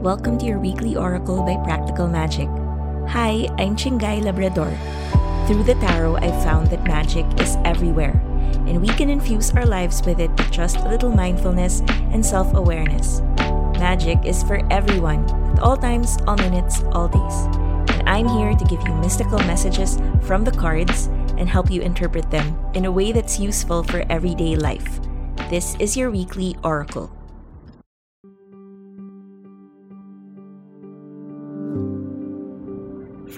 Welcome to your weekly oracle by Practical Magic. Hi, I'm Chinggay Labrador. Through the tarot, I've found that magic is everywhere, and we can infuse our lives with it with just a little mindfulness and self awareness. Magic is for everyone, at all times, all minutes, all days. And I'm here to give you mystical messages from the cards and help you interpret them in a way that's useful for everyday life. This is your weekly oracle.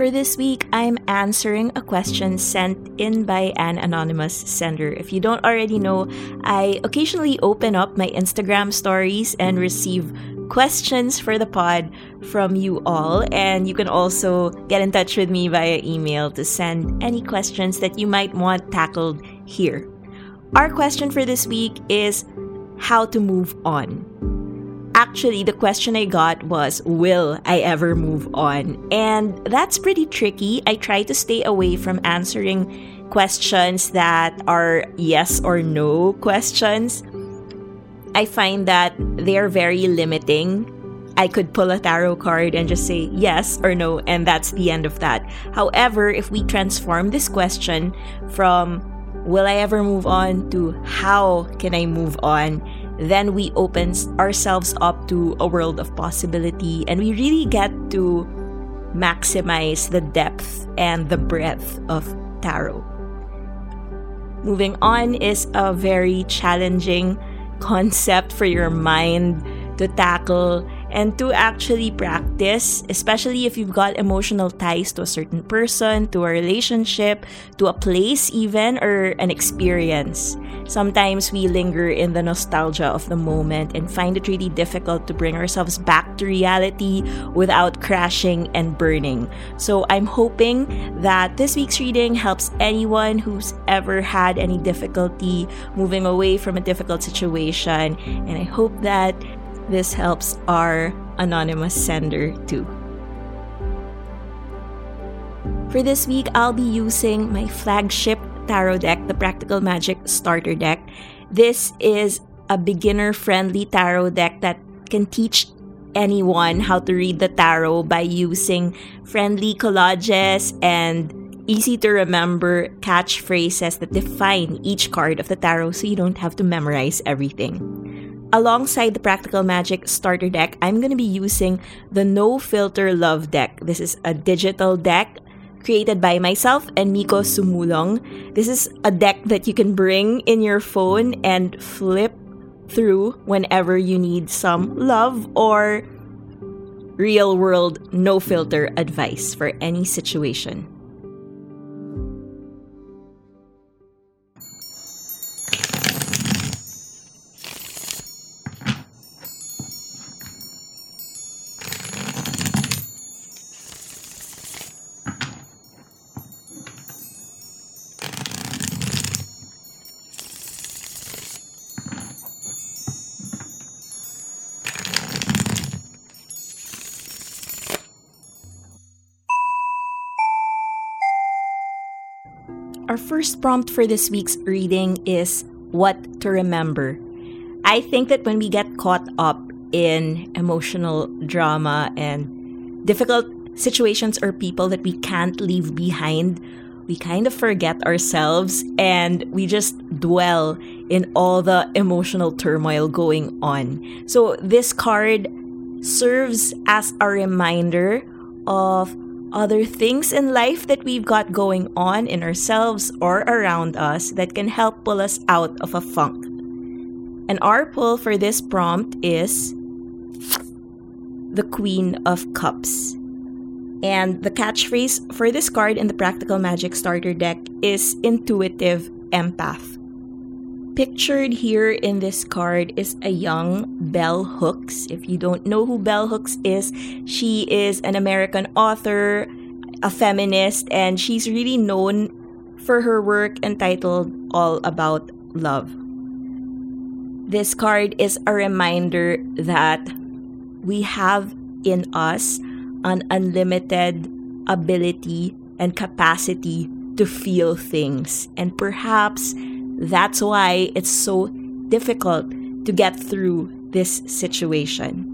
For this week, I'm answering a question sent in by an anonymous sender. If you don't already know, I occasionally open up my Instagram stories and receive questions for the pod from you all. And you can also get in touch with me via email to send any questions that you might want tackled here. Our question for this week is how to move on. Actually, the question I got was, Will I ever move on? And that's pretty tricky. I try to stay away from answering questions that are yes or no questions. I find that they're very limiting. I could pull a tarot card and just say yes or no, and that's the end of that. However, if we transform this question from will I ever move on to how can I move on, then we open ourselves up to a world of possibility and we really get to maximize the depth and the breadth of tarot. Moving on is a very challenging concept for your mind to tackle and to actually practice, especially if you've got emotional ties to a certain person, to a relationship, to a place, even, or an experience. Sometimes we linger in the nostalgia of the moment and find it really difficult to bring ourselves back to reality without crashing and burning. So I'm hoping that this week's reading helps anyone who's ever had any difficulty moving away from a difficult situation. And I hope that this helps our anonymous sender too. For this week, I'll be using my flagship tarot deck, the Practical Magic Starter Deck. This is a beginner friendly tarot deck that can teach anyone how to read the tarot by using friendly collages and easy to remember catchphrases that define each card of the tarot so you don't have to memorize everything. Alongside the Practical Magic starter deck, I'm going to be using the No Filter Love deck. This is a digital deck created by myself and Miko Sumulong. This is a deck that you can bring in your phone and flip through whenever you need some love or real world no filter advice for any situation. Our first prompt for this week's reading is what to remember. I think that when we get caught up in emotional drama and difficult situations or people that we can't leave behind, we kind of forget ourselves and we just dwell in all the emotional turmoil going on. So, this card serves as a reminder of other things in life that we've got going on in ourselves or around us that can help pull us out of a funk. And our pull for this prompt is the Queen of Cups. And the catchphrase for this card in the Practical Magic Starter deck is Intuitive Empath. Pictured here in this card is a young Bell Hooks. If you don't know who Bell Hooks is, she is an American author, a feminist, and she's really known for her work entitled All About Love. This card is a reminder that we have in us an unlimited ability and capacity to feel things, and perhaps that's why it's so difficult to get through this situation.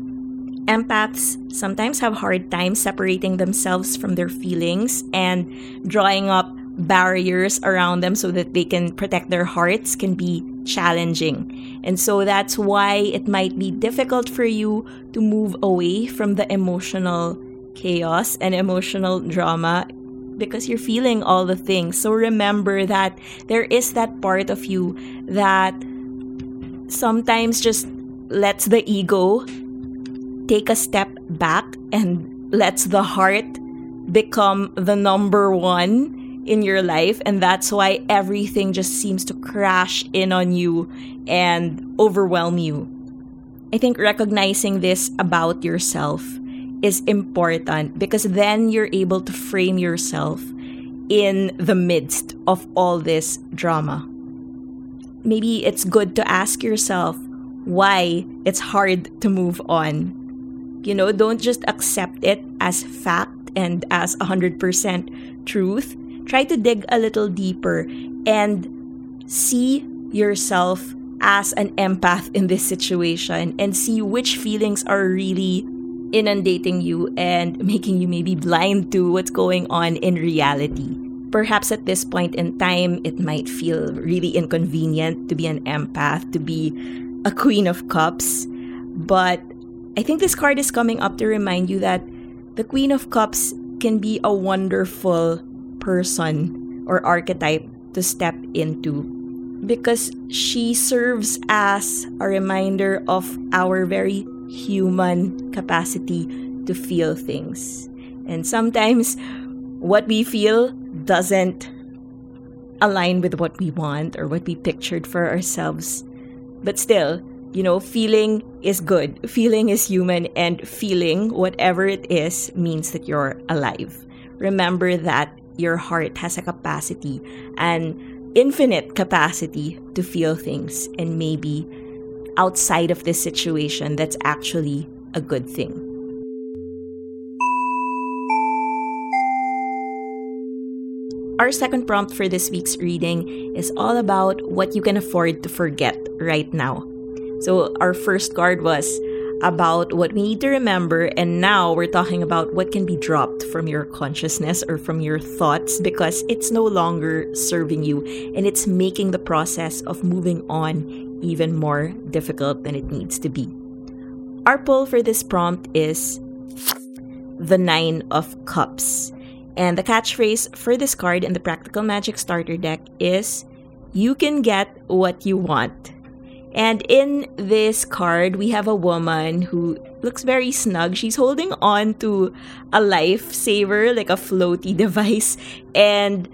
Empaths sometimes have hard time separating themselves from their feelings and drawing up barriers around them so that they can protect their hearts can be challenging. And so that's why it might be difficult for you to move away from the emotional chaos and emotional drama because you're feeling all the things. So remember that there is that part of you that sometimes just lets the ego take a step back and lets the heart become the number one in your life. And that's why everything just seems to crash in on you and overwhelm you. I think recognizing this about yourself is important because then you're able to frame yourself in the midst of all this drama. Maybe it's good to ask yourself why it's hard to move on. You know, don't just accept it as fact and as 100% truth. Try to dig a little deeper and see yourself as an empath in this situation and see which feelings are really inundating you and making you maybe blind to what's going on in reality. Perhaps at this point in time, it might feel really inconvenient to be an empath, to be a Queen of Cups. But I think this card is coming up to remind you that the Queen of Cups can be a wonderful person or archetype to step into because she serves as a reminder of our very human capacity to feel things. And sometimes what we feel doesn't align with what we want or what we pictured for ourselves. But still, you know, feeling is good. Feeling is human, and feeling, whatever it is, means that you're alive. Remember that your heart has a capacity, an infinite capacity to feel things, and maybe outside of this situation that's actually a good thing. Our second prompt for this week's reading is all about what you can afford to forget right now. So, our first card was about what we need to remember, and now we're talking about what can be dropped from your consciousness or from your thoughts because it's no longer serving you and it's making the process of moving on even more difficult than it needs to be. Our pull for this prompt is the Nine of Cups. And the catchphrase for this card in the Practical Magic Starter deck is You can get what you want. And in this card, we have a woman who looks very snug. She's holding on to a lifesaver, like a floaty device. And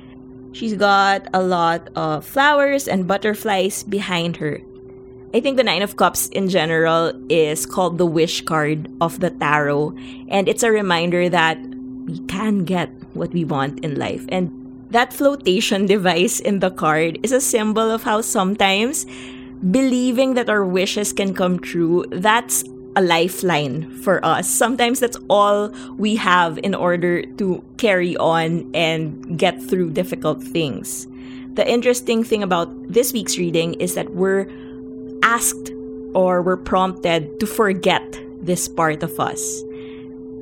she's got a lot of flowers and butterflies behind her. I think the Nine of Cups in general is called the wish card of the tarot. And it's a reminder that we can get what we want in life. And that flotation device in the card is a symbol of how sometimes believing that our wishes can come true, that's a lifeline for us. Sometimes that's all we have in order to carry on and get through difficult things. The interesting thing about this week's reading is that we're asked or were prompted to forget this part of us.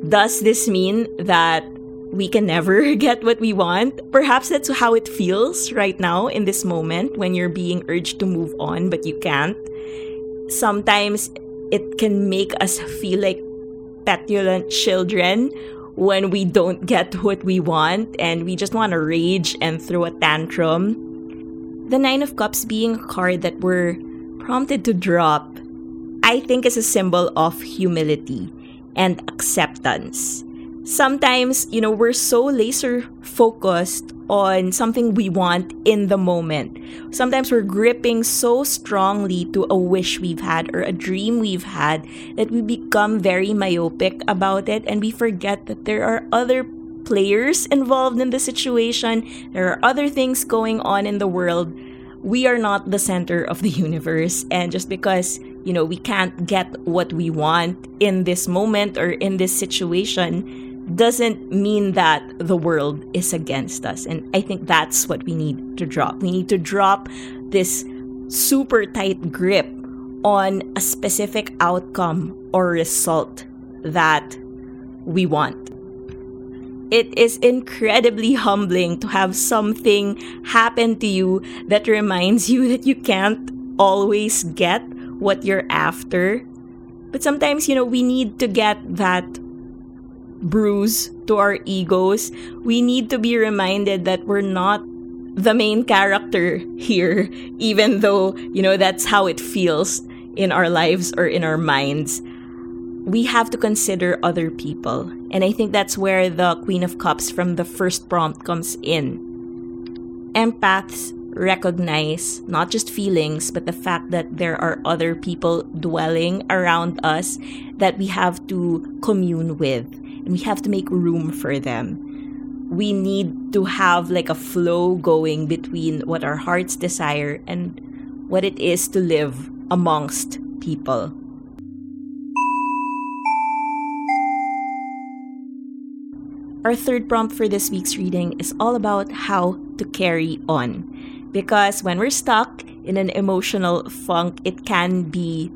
Does this mean that we can never get what we want? Perhaps that's how it feels right now in this moment when you're being urged to move on, but you can't. Sometimes it can make us feel like petulant children when we don't get what we want and we just want to rage and throw a tantrum. The Nine of Cups being a card that we're prompted to drop, I think is a symbol of humility and acceptance. Sometimes, you know, we're so laser focused on something we want in the moment. Sometimes we're gripping so strongly to a wish we've had or a dream we've had that we become very myopic about it and we forget that there are other players involved in the situation. There are other things going on in the world we are not the center of the universe. And just because you know we can't get what we want in this moment or in this situation doesn't mean that the world is against us. And i think that's what we need to drop. We need to drop this super tight grip on a specific outcome or result that we want. It is incredibly humbling to have something happen to you that reminds you that you can't always get what you're after. But sometimes, you know, we need to get that bruise to our egos. We need to be reminded that we're not the main character here, even though, you know, that's how it feels in our lives or in our minds. We have to consider other people. And I think that's where the Queen of Cups from the first prompt comes in. Empaths recognize not just feelings, but the fact that there are other people dwelling around us that we have to commune with and we have to make room for them. We need to have like a flow going between what our hearts desire and what it is to live amongst people. Our third prompt for this week's reading is all about how to carry on. Because when we're stuck in an emotional funk, it can be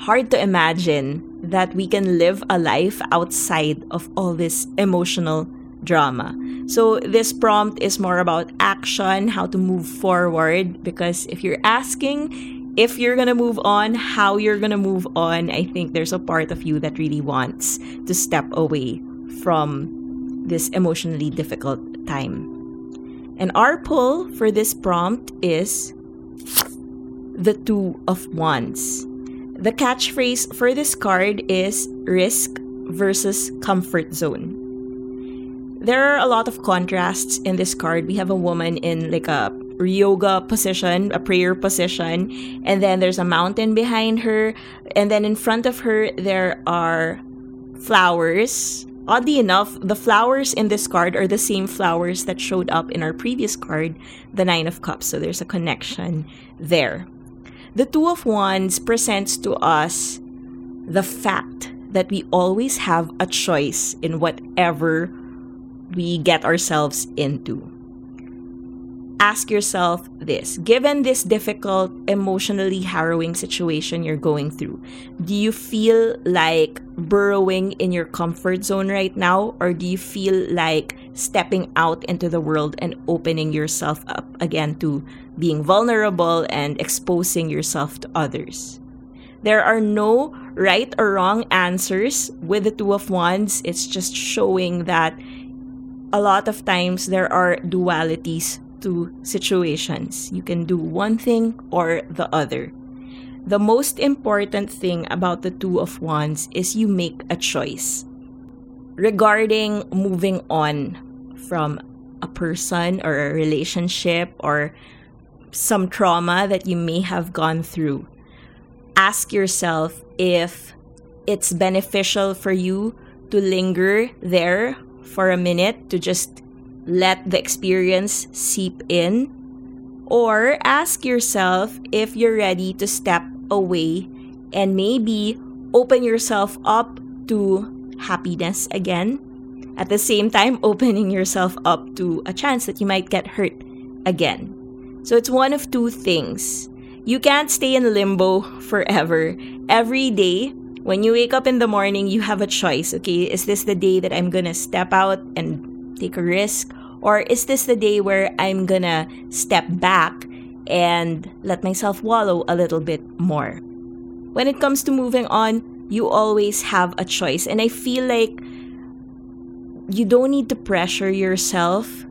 hard to imagine that we can live a life outside of all this emotional drama. So, this prompt is more about action, how to move forward. Because if you're asking if you're gonna move on, how you're gonna move on, I think there's a part of you that really wants to step away from this emotionally difficult time. And our pull for this prompt is the Two of Wands. The catchphrase for this card is risk versus comfort zone. There are a lot of contrasts in this card. We have a woman in like a yoga position, a prayer position, and then there's a mountain behind her, and then in front of her there are flowers Oddly enough, the flowers in this card are the same flowers that showed up in our previous card, the Nine of Cups. So there's a connection there. The Two of Wands presents to us the fact that we always have a choice in whatever we get ourselves into ask yourself this given this difficult, emotionally harrowing situation you're going through, do you feel like burrowing in your comfort zone right now, or do you feel like stepping out into the world and opening yourself up again to being vulnerable and exposing yourself to others? There are no right or wrong answers with the Two of Wands. It's just showing that a lot of times there are dualities to situations. You can do one thing or the other. The most important thing about the Two of Wands is you make a choice. Regarding moving on from a person or a relationship or some trauma that you may have gone through, ask yourself if it's beneficial for you to linger there for a minute to just let the experience seep in, or ask yourself if you're ready to step away and maybe open yourself up to happiness again. At the same time, opening yourself up to a chance that you might get hurt again. So it's one of two things. You can't stay in limbo forever. Every day, when you wake up in the morning, you have a choice. Okay, is this the day that I'm gonna step out and take a risk? Or is this the day where I'm gonna step back and let myself wallow a little bit more? When it comes to moving on, you always have a choice. And I feel like you don't need to pressure yourself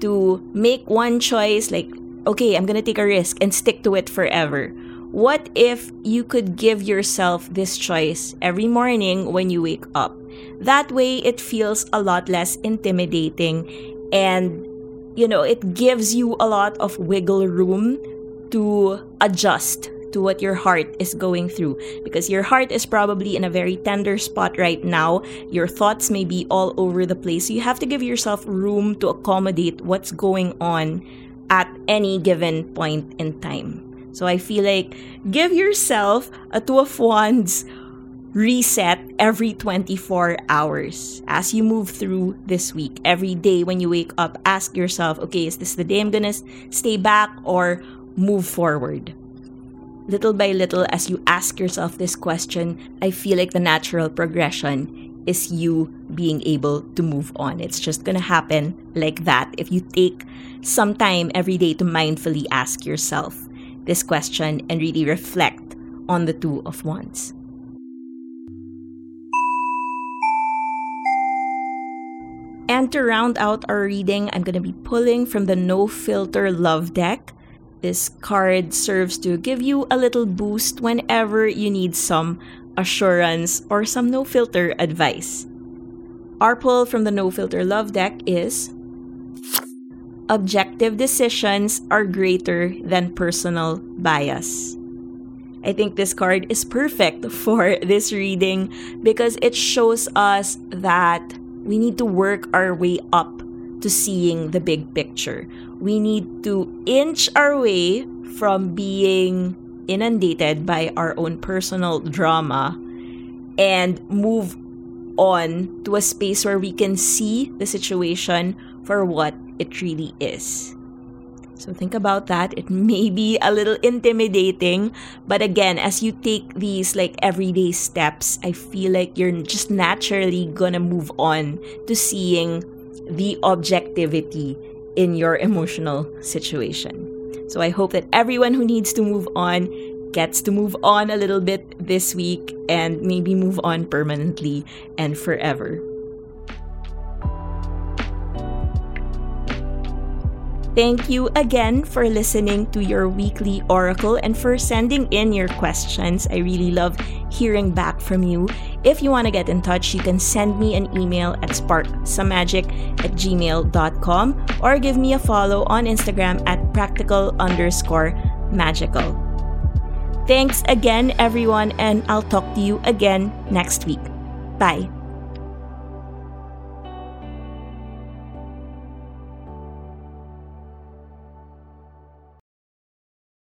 to make one choice like, okay, I'm gonna take a risk and stick to it forever. What if you could give yourself this choice every morning when you wake up? That way, it feels a lot less intimidating and, you know, it gives you a lot of wiggle room to adjust to what your heart is going through because your heart is probably in a very tender spot right now. Your thoughts may be all over the place. You have to give yourself room to accommodate what's going on at any given point in time. So I feel like give yourself a Two of Wands reset every 24 hours as you move through this week. Every day when you wake up, ask yourself, okay, is this the day I'm gonna stay back or move forward? little by little, as you ask yourself this question, I feel like the natural progression is you being able to move on. It's just gonna happen like that if you take some time every day to mindfully ask yourself this question and really reflect on the two of wands. And to round out our reading, I'm going to be pulling from the No Filter Love deck. This card serves to give you a little boost whenever you need some assurance or some no filter advice. Our pull from the No Filter Love deck is Objective decisions are greater than personal bias. I think this card is perfect for this reading because it shows us that we need to work our way up to seeing the big picture. We need to inch our way from being inundated by our own personal drama and move on to a space where we can see the situation for what it really is. So think about that. It may be a little intimidating, but again, as you take these like everyday steps, I feel like you're just naturally gonna move on to seeing the objectivity in your emotional situation. So I hope that everyone who needs to move on gets to move on a little bit this week and maybe move on permanently and forever. Thank you again for listening to your weekly oracle and for sending in your questions. I really love hearing back from you. If you want to get in touch, you can send me an email at sparksomemagic at gmail.com or give me a follow on Instagram at practical underscore magical. Thanks again, everyone, and I'll talk to you again next week. Bye.